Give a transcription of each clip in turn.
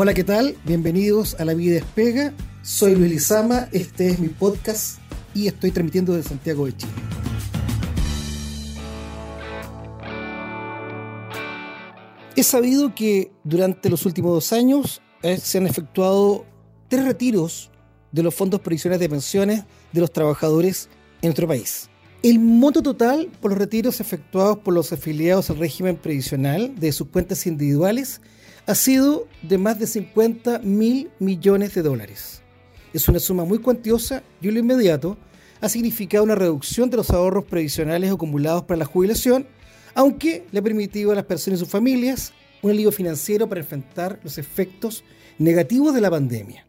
Hola, ¿qué tal? Bienvenidos a La Vida Despega. Soy Luis Lizama, este es mi podcast y estoy transmitiendo desde Santiago de Chile. He sabido que durante los últimos dos años eh, se han efectuado tres retiros de los fondos previsionales de pensiones de los trabajadores en nuestro país. El monto total por los retiros efectuados por los afiliados al régimen previsional de sus cuentas individuales ha sido de más de 50 mil millones de dólares. Es una suma muy cuantiosa y en lo inmediato ha significado una reducción de los ahorros previsionales acumulados para la jubilación, aunque le ha permitido a las personas y sus familias un alivio financiero para enfrentar los efectos negativos de la pandemia.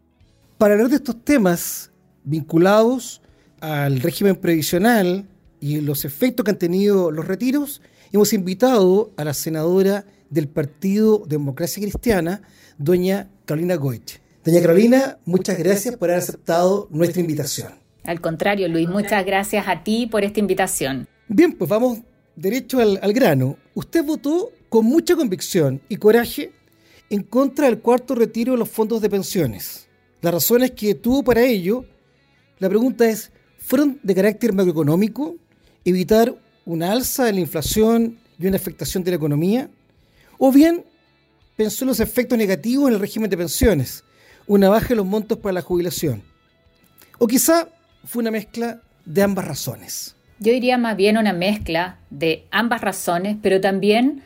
Para hablar de estos temas vinculados al régimen previsional y los efectos que han tenido los retiros, hemos invitado a la senadora del Partido Democracia Cristiana, doña Carolina Goich. Doña Carolina, muchas gracias por haber aceptado nuestra invitación. Al contrario, Luis, muchas gracias a ti por esta invitación. Bien, pues vamos derecho al, al grano. Usted votó con mucha convicción y coraje en contra del cuarto retiro de los fondos de pensiones. Las razones que tuvo para ello, la pregunta es, ¿fueron de carácter macroeconómico? ¿Evitar una alza de la inflación y una afectación de la economía? O bien pensó en los efectos negativos en el régimen de pensiones, una baja de los montos para la jubilación. O quizá fue una mezcla de ambas razones. Yo diría más bien una mezcla de ambas razones, pero también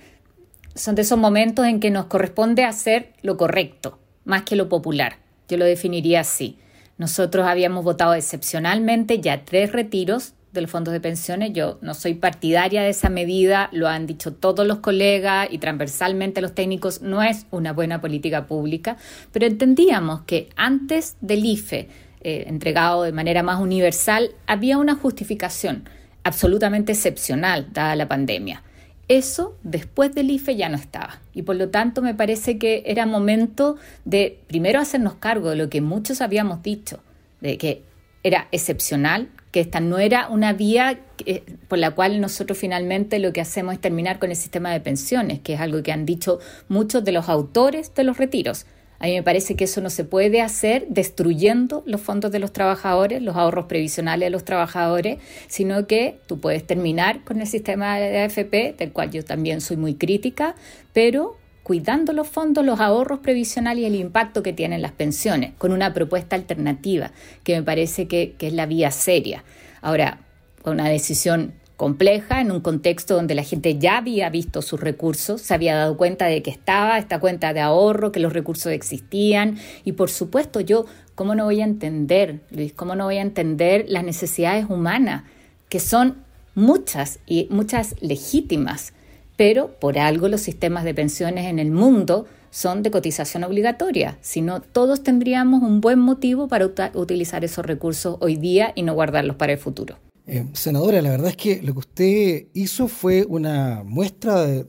son de esos momentos en que nos corresponde hacer lo correcto, más que lo popular. Yo lo definiría así. Nosotros habíamos votado excepcionalmente ya tres retiros de los fondos de pensiones. Yo no soy partidaria de esa medida, lo han dicho todos los colegas y transversalmente los técnicos, no es una buena política pública, pero entendíamos que antes del IFE, eh, entregado de manera más universal, había una justificación absolutamente excepcional dada la pandemia. Eso después del IFE ya no estaba. Y por lo tanto me parece que era momento de primero hacernos cargo de lo que muchos habíamos dicho, de que era excepcional, que esta no era una vía eh, por la cual nosotros finalmente lo que hacemos es terminar con el sistema de pensiones, que es algo que han dicho muchos de los autores de los retiros. A mí me parece que eso no se puede hacer destruyendo los fondos de los trabajadores, los ahorros previsionales de los trabajadores, sino que tú puedes terminar con el sistema de AFP, del cual yo también soy muy crítica, pero cuidando los fondos, los ahorros previsionales y el impacto que tienen las pensiones, con una propuesta alternativa, que me parece que, es la vía seria. Ahora, una decisión compleja en un contexto donde la gente ya había visto sus recursos, se había dado cuenta de que estaba esta cuenta de ahorro, que los recursos existían y por supuesto yo, ¿cómo no voy a entender, Luis, cómo no voy a entender las necesidades humanas, que son muchas y muchas legítimas? Pero por algo los sistemas de pensiones en el mundo son de cotización obligatoria, si no todos tendríamos un buen motivo para utilizar esos recursos hoy día y no guardarlos para el futuro. Eh, senadora, la verdad es que lo que usted hizo fue una muestra de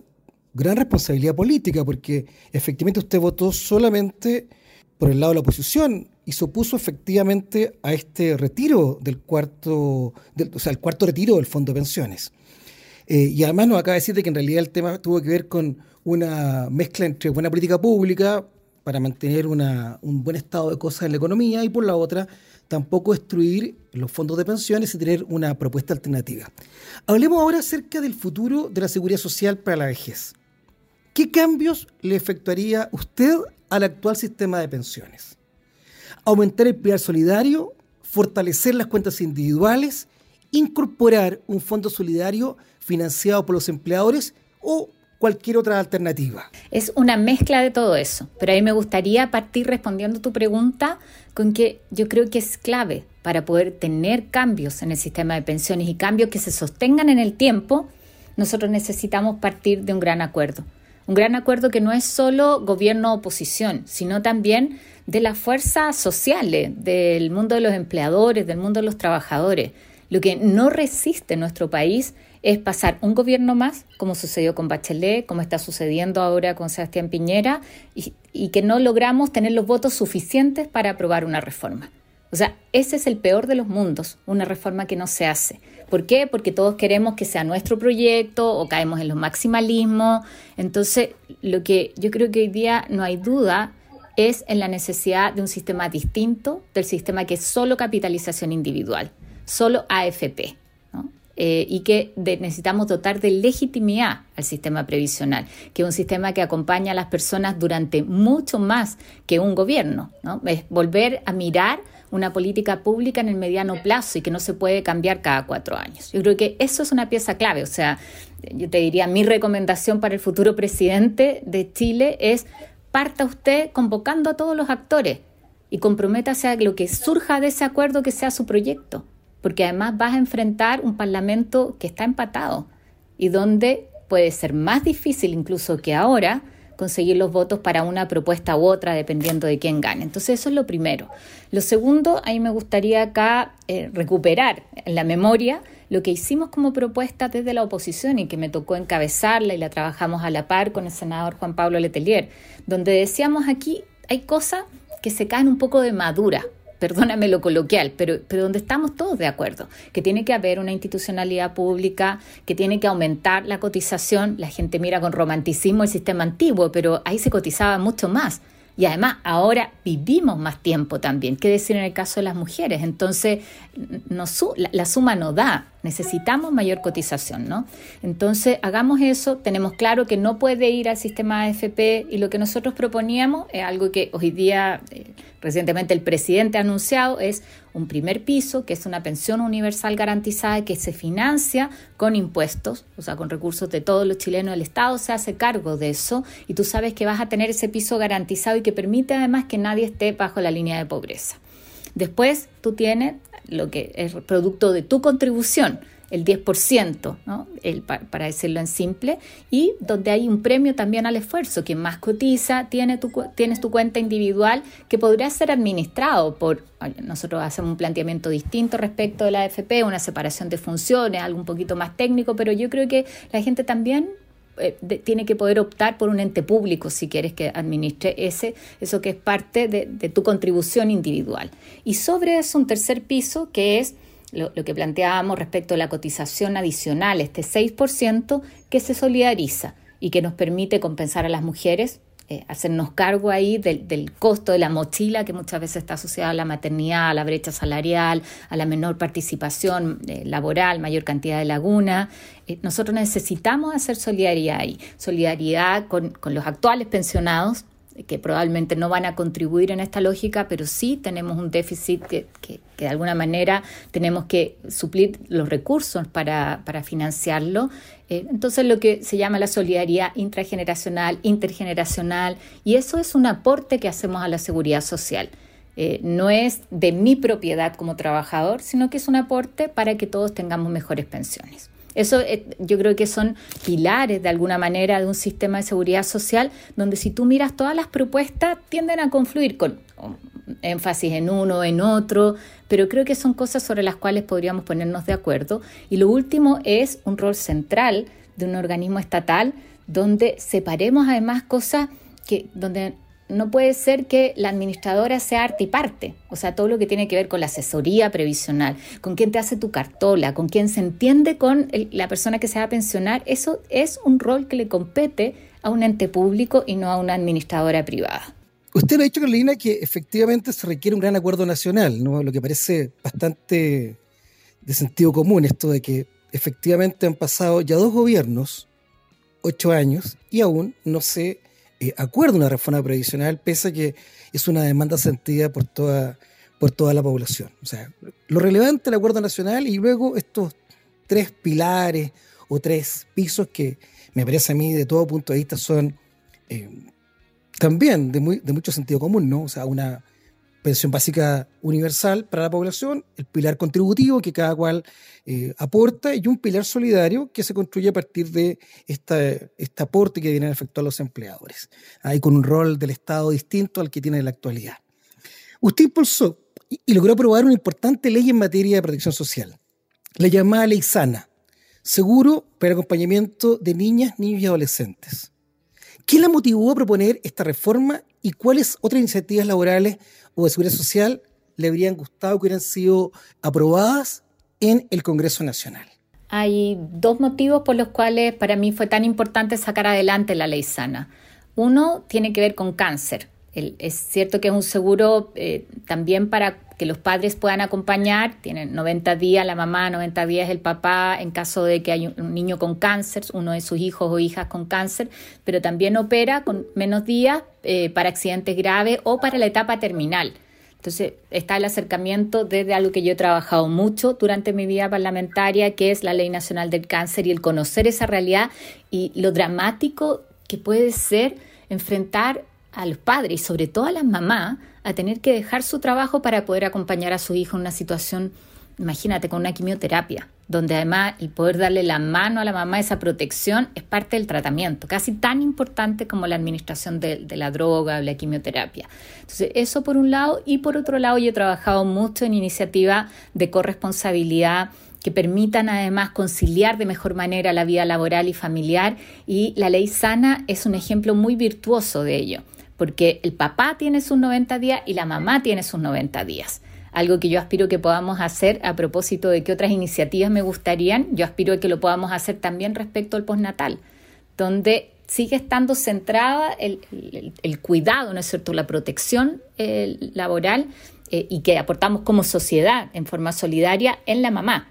gran responsabilidad política, porque efectivamente usted votó solamente por el lado de la oposición y se opuso efectivamente a este retiro del cuarto, o sea, el cuarto retiro del fondo de pensiones. Eh, y además nos acaba de decir que en realidad el tema tuvo que ver con una mezcla entre buena política pública para mantener un buen estado de cosas en la economía y por la otra tampoco destruir los fondos de pensiones y tener una propuesta alternativa. Hablemos ahora acerca del futuro de la seguridad social para la vejez. ¿Qué cambios le efectuaría usted al actual sistema de pensiones? ¿Aumentar el pilar solidario? ¿Fortalecer las cuentas individuales? ¿Incorporar un fondo solidario financiado por los empleadores o cualquier otra alternativa. Es una mezcla de todo eso, pero a mí me gustaría partir respondiendo tu pregunta con que yo creo que es clave para poder tener cambios en el sistema de pensiones y cambios que se sostengan en el tiempo, nosotros necesitamos partir de un gran acuerdo. Un gran acuerdo que no es solo gobierno-oposición, sino también de las fuerzas sociales, del mundo de los empleadores, del mundo de los trabajadores. Lo que no resiste nuestro país es pasar un gobierno más, como sucedió con Bachelet, como está sucediendo ahora con Sebastián Piñera, y, que no logramos tener los votos suficientes para aprobar una reforma. O sea, ese es el peor de los mundos, una reforma que no se hace. ¿Por qué? Porque todos queremos que sea nuestro proyecto o caemos en los maximalismos. Entonces, lo que yo creo que hoy día no hay duda es en la necesidad de un sistema distinto del sistema que es solo capitalización individual, solo AFP. Eh, y que necesitamos dotar de legitimidad al sistema previsional, que es un sistema que acompaña a las personas durante mucho más que un gobierno. Es volver a mirar una política pública en el mediano plazo y que no se puede cambiar cada cuatro años. Yo creo que eso es una pieza clave. O sea, yo te diría, mi recomendación para el futuro presidente de Chile es parta usted convocando a todos los actores y comprométase a lo que surja de ese acuerdo que sea su proyecto, porque además vas a enfrentar un parlamento que está empatado y donde puede ser más difícil incluso que ahora conseguir los votos para una propuesta u otra, dependiendo de quién gane. Entonces, eso es lo primero. Lo segundo, a mí me gustaría acá eh, recuperar en la memoria lo que hicimos como propuesta desde la oposición y que me tocó encabezarla y la trabajamos a la par con el senador Juan Pablo Letelier, donde decíamos aquí hay cosas que se caen un poco de madura, perdóname lo coloquial, pero, pero donde estamos todos de acuerdo, que tiene que haber una institucionalidad pública, que tiene que aumentar la cotización, la gente mira con romanticismo el sistema antiguo, pero ahí se cotizaba mucho más. Y además ahora vivimos más tiempo también, qué decir en el caso de las mujeres. Entonces, la, suma no da, necesitamos mayor cotización, ¿no? Entonces, hagamos eso, tenemos claro que no puede ir al sistema AFP y lo que nosotros proponíamos es algo que hoy día, eh, recientemente el presidente ha anunciado, es un primer piso, que es una pensión universal garantizada que se financia con impuestos, o sea, con recursos de todos los chilenos. El Estado se hace cargo de eso y tú sabes que vas a tener ese piso garantizado y que permite además que nadie esté bajo la línea de pobreza. Después tú tienes lo que es producto de tu contribución, el 10%, ¿no? el, para decirlo en simple, y donde hay un premio también al esfuerzo. Quien más cotiza, tiene tu, tienes tu cuenta individual que podría ser administrado por, nosotros hacemos un planteamiento distinto respecto de la AFP, una separación de funciones, algo un poquito más técnico, pero yo creo que la gente también eh, tiene que poder optar por un ente público si quieres que administre ese, eso que es parte de, de tu contribución individual. Y sobre eso un tercer piso que es lo, que planteábamos respecto a la cotización adicional, este 6% que se solidariza y que nos permite compensar a las mujeres, eh, hacernos cargo ahí del, costo de la mochila que muchas veces está asociada a la maternidad, a la brecha salarial, a la menor participación eh, laboral, mayor cantidad de laguna. Eh, nosotros necesitamos hacer solidaridad ahí, solidaridad con, con los actuales pensionados que probablemente no van a contribuir en esta lógica, pero sí tenemos un déficit que, de alguna manera tenemos que suplir los recursos para, financiarlo. Eh, entonces lo que se llama la solidaridad intrageneracional, intergeneracional, y eso es un aporte que hacemos a la seguridad social. Eh, no es de mi propiedad como trabajador, sino que es un aporte para que todos tengamos mejores pensiones. Eso eh, yo creo que son pilares de alguna manera de un sistema de seguridad social donde si tú miras todas las propuestas tienden a confluir con énfasis en uno, en otro, pero creo que son cosas sobre las cuales podríamos ponernos de acuerdo. Y lo último es un rol central de un organismo estatal donde separemos además cosas que donde no puede ser que la administradora sea arte y parte, o sea, todo lo que tiene que ver con la asesoría previsional, con quién te hace tu cartola, con quién se entiende con la persona que se va a pensionar, eso es un rol que le compete a un ente público y no a una administradora privada. Usted ha dicho, Carolina, que efectivamente se requiere un gran acuerdo nacional, ¿no? lo que parece bastante de sentido común, esto de que efectivamente han pasado ya dos gobiernos, ocho años, y aún no se eh, acuerdo una reforma previsional, pese a que es una demanda sentida por toda, por toda la población. O sea, lo relevante el acuerdo nacional y luego estos tres pilares o tres pisos que me parece a mí de todo punto de vista son eh, también de, muy, de mucho sentido común, ¿no? O sea, una pensión básica universal para la población, el pilar contributivo que cada cual eh, aporta y un pilar solidario que se construye a partir de esta, este aporte que vienen a efectuar los empleadores, ahí con un rol del Estado distinto al que tiene en la actualidad. Usted impulsó y logró aprobar una importante ley en materia de protección social, la llamada Ley Sana, seguro para acompañamiento de niñas, niños y adolescentes. ¿Qué la motivó a proponer esta reforma y cuáles otras iniciativas laborales o de seguridad social le habrían gustado que hubieran sido aprobadas en el Congreso Nacional? Hay dos motivos por los cuales para mí fue tan importante sacar adelante la ley sana. Uno tiene que ver con cáncer. es cierto que es un seguro eh, también para que los padres puedan acompañar, tienen 90 días la mamá, 90 días el papá, en caso de que hay un niño con cáncer, uno de sus hijos o hijas con cáncer, pero también opera con menos días eh, para accidentes graves o para la etapa terminal. Entonces está el acercamiento desde algo que yo he trabajado mucho durante mi vida parlamentaria, que es la Ley Nacional del Cáncer y el conocer esa realidad y lo dramático que puede ser enfrentar a los padres y sobre todo a las mamás a tener que dejar su trabajo para poder acompañar a su hijo en una situación, imagínate, con una quimioterapia, donde además el poder darle la mano a la mamá, esa protección, es parte del tratamiento, casi tan importante como la administración de, de la droga o la quimioterapia. Entonces, eso por un lado, y por otro lado, yo he trabajado mucho en iniciativas de corresponsabilidad que permitan además conciliar de mejor manera la vida laboral y familiar y la ley sana es un ejemplo muy virtuoso de ello porque el papá tiene sus 90 días y la mamá tiene sus 90 días. Algo que yo aspiro que podamos hacer a propósito de que otras iniciativas me gustarían, yo aspiro que lo podamos hacer también respecto al postnatal, donde sigue estando centrada el, cuidado, ¿no es cierto?, la protección eh, laboral eh, y que aportamos como sociedad en forma solidaria en la mamá.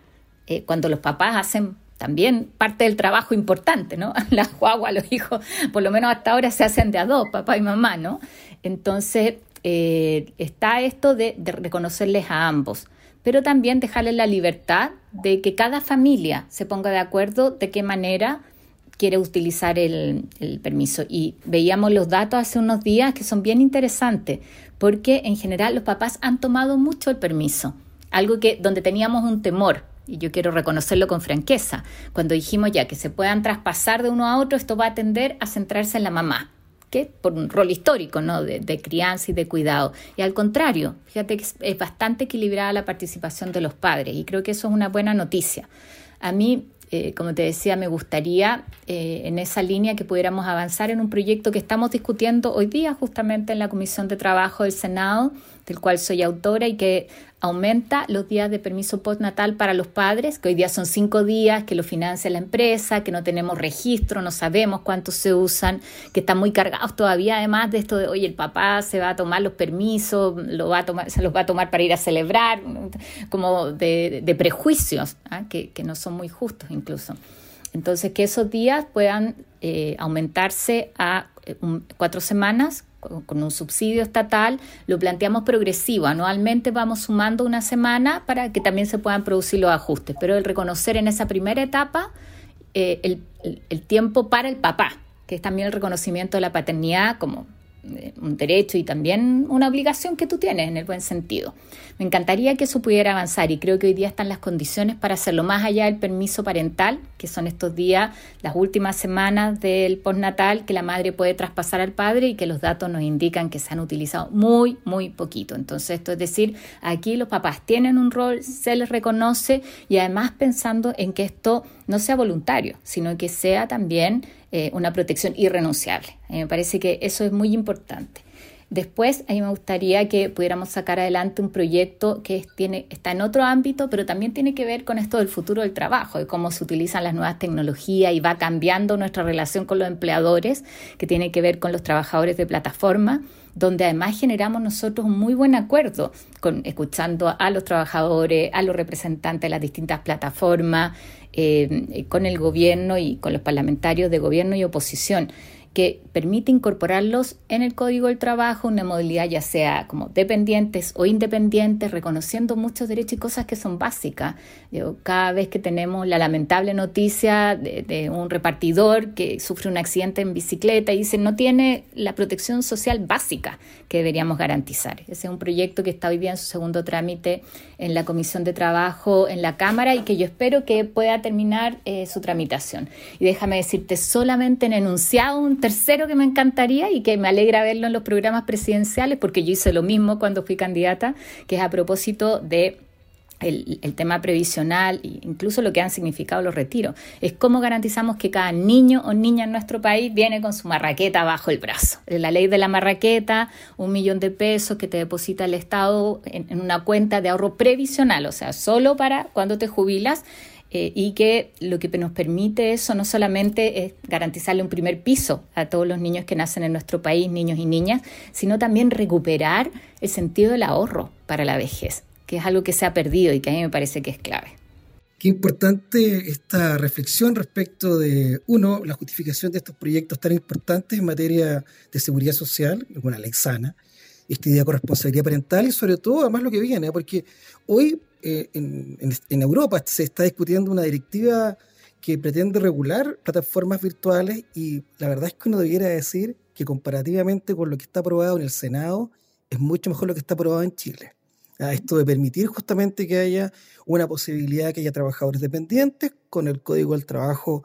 Eh, cuando los papás hacen también parte del trabajo importante, ¿no? Las guaguas, los hijos, por lo menos hasta ahora se hacen de a dos, papá y mamá, ¿no? Entonces, eh, está esto de, reconocerles a ambos, pero también dejarles la libertad de que cada familia se ponga de acuerdo de qué manera quiere utilizar el, el, permiso. Y veíamos los datos hace unos días que son bien interesantes, porque en general los papás han tomado mucho el permiso, algo que donde teníamos un temor, y yo quiero reconocerlo con franqueza, cuando dijimos ya que se puedan traspasar de uno a otro, esto va a tender a centrarse en la mamá, que por un rol histórico, ¿no? De, crianza y de cuidado. Y al contrario, fíjate que es, bastante equilibrada la participación de los padres y creo que eso es una buena noticia. A mí eh, como te decía, me gustaría eh, en esa línea que pudiéramos avanzar en un proyecto que estamos discutiendo hoy día justamente en la Comisión de Trabajo del Senado, del cual soy autora y que aumenta los días de permiso postnatal para los padres, que hoy día son cinco días, que lo financia la empresa, que no tenemos registro, no sabemos cuántos se usan, que están muy cargados todavía además de esto de, oye, el papá se va a tomar los permisos, lo va a tomar, se los va a tomar para ir a celebrar, como de, prejuicios, ¿ah? que, que no son muy justos incluso. Entonces, que esos días puedan eh, aumentarse a eh, cuatro semanas con un subsidio estatal, lo planteamos progresivo. Anualmente vamos sumando una semana para que también se puedan producir los ajustes, pero el reconocer en esa primera etapa eh, el, el tiempo para el papá, que es también el reconocimiento de la paternidad como un derecho y también una obligación que tú tienes en el buen sentido. Me encantaría que eso pudiera avanzar y creo que hoy día están las condiciones para hacerlo más allá del permiso parental, que son estos días, las últimas semanas del postnatal que la madre puede traspasar al padre y que los datos nos indican que se han utilizado muy, muy poquito. Entonces, esto es decir, aquí los papás tienen un rol, se les reconoce y además pensando en que esto no sea voluntario, sino que sea también eh, una protección irrenunciable. A mí me parece que eso es muy importante. Después, a mí me gustaría que pudiéramos sacar adelante un proyecto que tiene, está en otro ámbito, pero también tiene que ver con esto del futuro del trabajo, de cómo se utilizan las nuevas tecnologías y va cambiando nuestra relación con los empleadores, que tiene que ver con los trabajadores de plataforma donde además generamos nosotros un muy buen acuerdo, con, escuchando a los trabajadores, a los representantes de las distintas plataformas, eh, con el gobierno y con los parlamentarios de gobierno y oposición que permite incorporarlos en el código del trabajo, una modalidad ya sea como dependientes o independientes, reconociendo muchos derechos y cosas que son básicas. cada vez que tenemos la lamentable noticia de, un repartidor que sufre un accidente en bicicleta y dice no tiene la protección social básica que deberíamos garantizar. Ese es un proyecto que está hoy día en su segundo trámite en la Comisión de Trabajo en la Cámara y que yo espero que pueda terminar eh, su tramitación. Y déjame decirte, solamente en enunciado un tercero que me encantaría y que me alegra verlo en los programas presidenciales, porque yo hice lo mismo cuando fui candidata, que es a propósito de el, tema previsional e incluso lo que han significado los retiros. Es cómo garantizamos que cada niño o niña en nuestro país viene con su marraqueta bajo el brazo. La ley de la marraqueta, un millón de pesos que te deposita el Estado en una cuenta de ahorro previsional, o sea, solo para cuando te jubilas eh, y que lo que nos permite eso no solamente es garantizarle un primer piso a todos los niños que nacen en nuestro país, niños y niñas, sino también recuperar el sentido del ahorro para la vejez, que es algo que se ha perdido y que a mí me parece que es clave. Qué importante esta reflexión respecto de, uno, la justificación de estos proyectos tan importantes en materia de seguridad social, una ley sana, esta idea de corresponsabilidad parental y sobre todo, además, lo que viene, porque hoy eh, en, Europa se está discutiendo una directiva que pretende regular plataformas virtuales y la verdad es que uno debiera decir que comparativamente con lo que está aprobado en el Senado, es mucho mejor lo que está aprobado en Chile. Ah, esto de permitir justamente que haya una posibilidad que haya trabajadores dependientes con el código del trabajo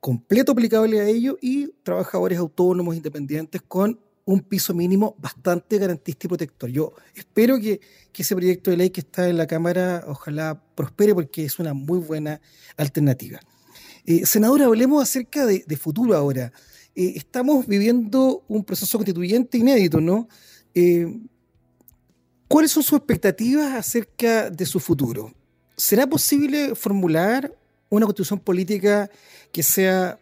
completo aplicable a ellos y trabajadores autónomos independientes con un piso mínimo bastante garantista y protector. Yo espero que, ese proyecto de ley que está en la Cámara ojalá prospere porque es una muy buena alternativa. Eh, senadora, hablemos acerca de, futuro ahora. Eh, estamos viviendo un proceso constituyente inédito, ¿no? Eh, ¿Cuáles son sus expectativas acerca de su futuro? ¿Será posible formular una constitución política que sea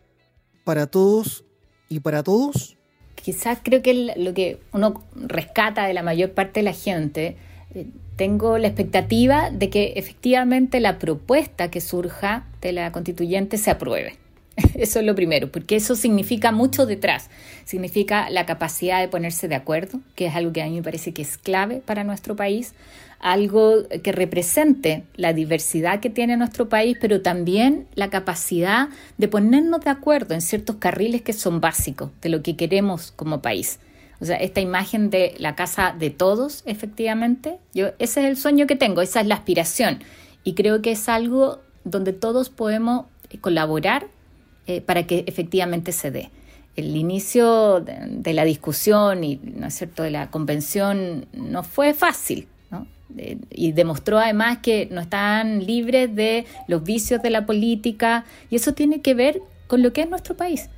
para todos y para todos? Quizás creo que lo que uno rescata de la mayor parte de la gente, eh, tengo la expectativa de que efectivamente la propuesta que surja de la constituyente se apruebe. Eso es lo primero, porque eso significa mucho detrás. Significa la capacidad de ponerse de acuerdo, que es algo que a mí me parece que es clave para nuestro país, algo que represente la diversidad que tiene nuestro país, pero también la capacidad de ponernos de acuerdo en ciertos carriles que son básicos de lo que queremos como país. O sea, esta imagen de la casa de todos, efectivamente, yo ese es el sueño que tengo, esa es la aspiración y creo que es algo donde todos podemos colaborar eh, para que efectivamente se dé. El inicio de, la discusión y ¿no es cierto? de la convención no fue fácil, y demostró además que no están libres de los vicios de la política y eso tiene que ver con lo que es nuestro país.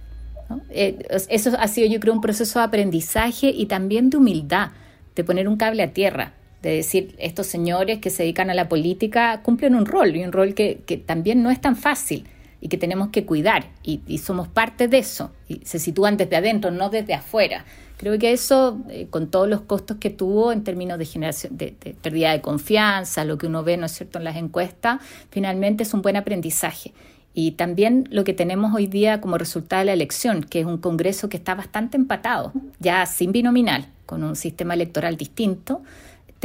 Eh, eso ha sido yo creo un proceso de aprendizaje y también de humildad, de poner un cable a tierra, de decir estos señores que se dedican a la política cumplen un rol y un rol que, que también no es tan fácil y que tenemos que cuidar y, somos parte de eso y se sitúan desde adentro, no desde afuera. Creo que eso, eh, con todos los costos que tuvo en términos de generación, de, pérdida de confianza, lo que uno ve, ¿no es cierto?, en las encuestas, finalmente es un buen aprendizaje. Y también lo que tenemos hoy día como resultado de la elección, que es un Congreso que está bastante empatado, ya sin binominal, con un sistema electoral distinto,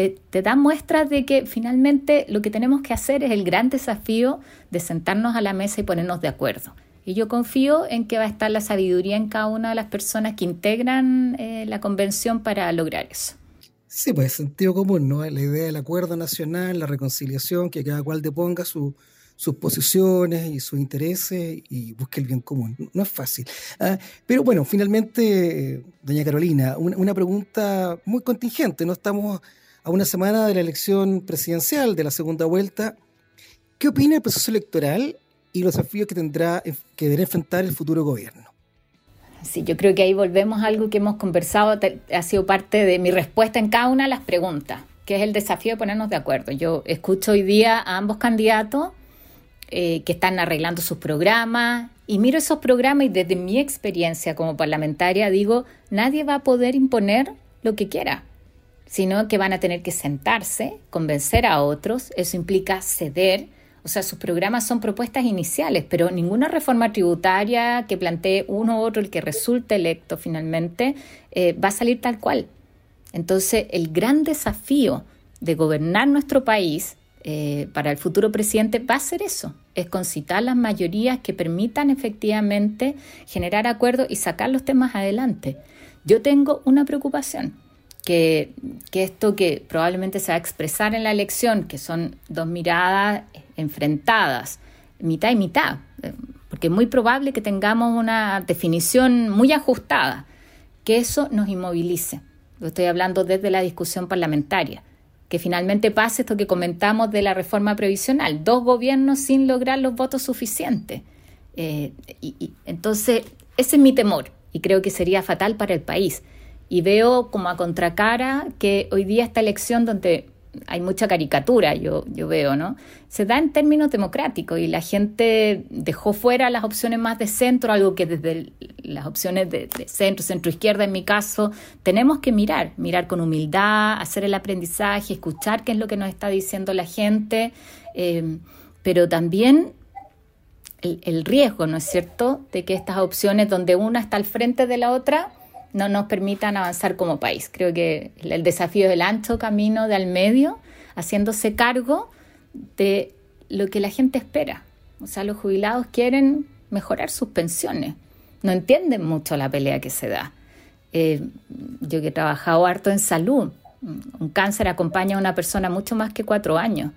te, da muestras de que finalmente lo que tenemos que hacer es el gran desafío de sentarnos a la mesa y ponernos de acuerdo. Y yo confío en que va a estar la sabiduría en cada una de las personas que integran eh, la convención para lograr eso. Sí, pues sentido común, ¿no? La idea del acuerdo nacional, la reconciliación, que cada cual deponga sus posiciones y sus intereses y busque el bien común. No es fácil. Ah, pero bueno, finalmente, doña Carolina, una, pregunta muy contingente. No estamos a una semana de la elección presidencial de la segunda vuelta. ¿Qué opina el proceso electoral y los desafíos que tendrá que deberá enfrentar el futuro gobierno. Sí, yo creo que ahí volvemos a algo que hemos conversado, ha sido parte de mi respuesta en cada una de las preguntas, que es el desafío de ponernos de acuerdo. Yo escucho hoy día a ambos candidatos eh, que están arreglando sus programas y miro esos programas y desde mi experiencia como parlamentaria digo, nadie va a poder imponer lo que quiera, sino que van a tener que sentarse, convencer a otros, eso implica ceder, o sea, sus programas son propuestas iniciales, pero ninguna reforma tributaria que plantee uno u otro, el que resulte electo finalmente, eh, va a salir tal cual. Entonces, el gran desafío de gobernar nuestro país eh, para el futuro presidente va a ser eso, es concitar las mayorías que permitan efectivamente generar acuerdos y sacar los temas adelante. Yo tengo una preocupación, que, esto que probablemente se va a expresar en la elección, que son dos miradas enfrentadas, mitad y mitad, porque es muy probable que tengamos una definición muy ajustada, que eso nos inmovilice. Lo estoy hablando desde la discusión parlamentaria, que finalmente pase esto que comentamos de la reforma previsional, dos gobiernos sin lograr los votos suficientes. Eh, y, entonces, ese es mi temor y creo que sería fatal para el país. Y veo como a contracara que hoy día esta elección donde hay mucha caricatura, yo, yo veo, ¿no? Se da en términos democráticos y la gente dejó fuera las opciones más de centro, algo que desde las opciones de, centro, centro izquierda en mi caso, tenemos que mirar, mirar con humildad, hacer el aprendizaje, escuchar qué es lo que nos está diciendo la gente, eh, pero también el, el riesgo, ¿no es cierto?, de que estas opciones donde una está al frente de la otra, no nos permitan avanzar como país. Creo que el desafío es el ancho camino de al medio, haciéndose cargo de lo que la gente espera. O sea, los jubilados quieren mejorar sus pensiones, no entienden mucho la pelea que se da. Eh, yo que he trabajado harto en salud, un cáncer acompaña a una persona mucho más que cuatro años.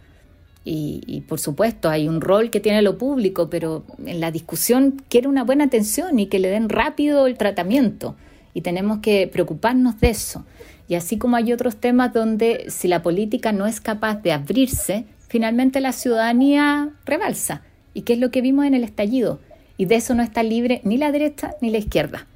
Y, por supuesto hay un rol que tiene lo público, pero en la discusión quiere una buena atención y que le den rápido el tratamiento y tenemos que preocuparnos de eso. Y así como hay otros temas donde si la política no es capaz de abrirse, finalmente la ciudadanía rebalsa. ¿Y qué es lo que vimos en el estallido? Y de eso no está libre ni la derecha ni la izquierda,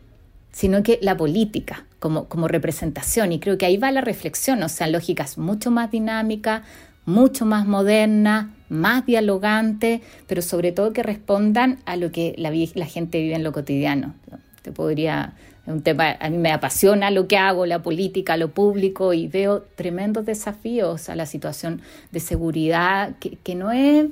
sino que la política como, como representación. Y creo que ahí va la reflexión, o sea, lógicas mucho más dinámicas, mucho más modernas, más dialogantes, pero sobre todo que respondan a lo que la, la gente vive en lo cotidiano. Te podría un tema, a mí me apasiona lo que hago, la política, lo público, y veo tremendos desafíos a la situación de seguridad, que, no es,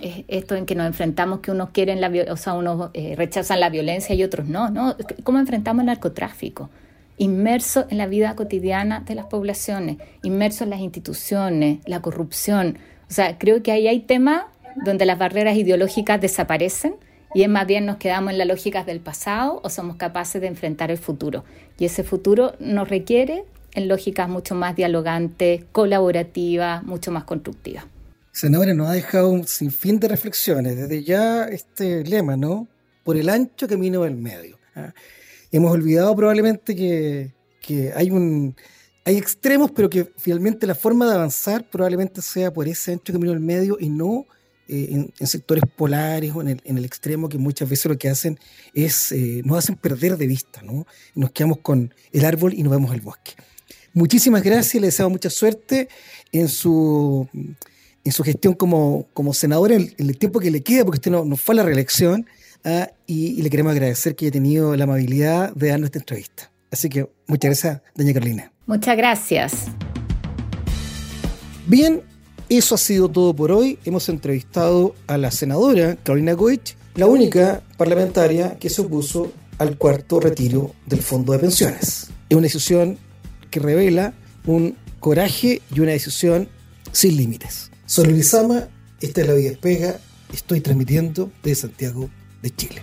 esto en que nos enfrentamos, que unos quieren la o sea, unos eh, rechazan la violencia y otros no, ¿no? ¿Cómo enfrentamos el narcotráfico? Inmerso en la vida cotidiana de las poblaciones, inmerso en las instituciones, la corrupción. O sea, creo que ahí hay temas donde las barreras ideológicas desaparecen y es más bien nos quedamos en las lógicas del pasado o somos capaces de enfrentar el futuro. Y ese futuro nos requiere en lógicas mucho más dialogantes, colaborativas, mucho más constructivas. Senadora, nos ha dejado un sinfín de reflexiones. Desde ya este lema, ¿no? Por el ancho camino del medio. ¿ah? Hemos olvidado probablemente que, que hay un hay extremos, pero que finalmente la forma de avanzar probablemente sea por ese ancho camino del medio y no eh, en, sectores polares o en el, en el, extremo que muchas veces lo que hacen es, eh, nos hacen perder de vista, ¿no? Nos quedamos con el árbol y no vemos el bosque. Muchísimas gracias, le deseo mucha suerte en su, en su gestión como, como senadora, en el, tiempo que le queda, porque usted no, nos fue a la reelección, ah, y, y, le queremos agradecer que haya tenido la amabilidad de darnos esta entrevista. Así que muchas gracias, doña Carolina. Muchas gracias. Bien, eso ha sido todo por hoy. Hemos entrevistado a la senadora Carolina Goich, la única parlamentaria que se opuso al cuarto retiro del fondo de pensiones. Es una decisión que revela un coraje y una decisión sin límites. Soy Luis esta es la Vida Despega, estoy transmitiendo desde Santiago de Chile.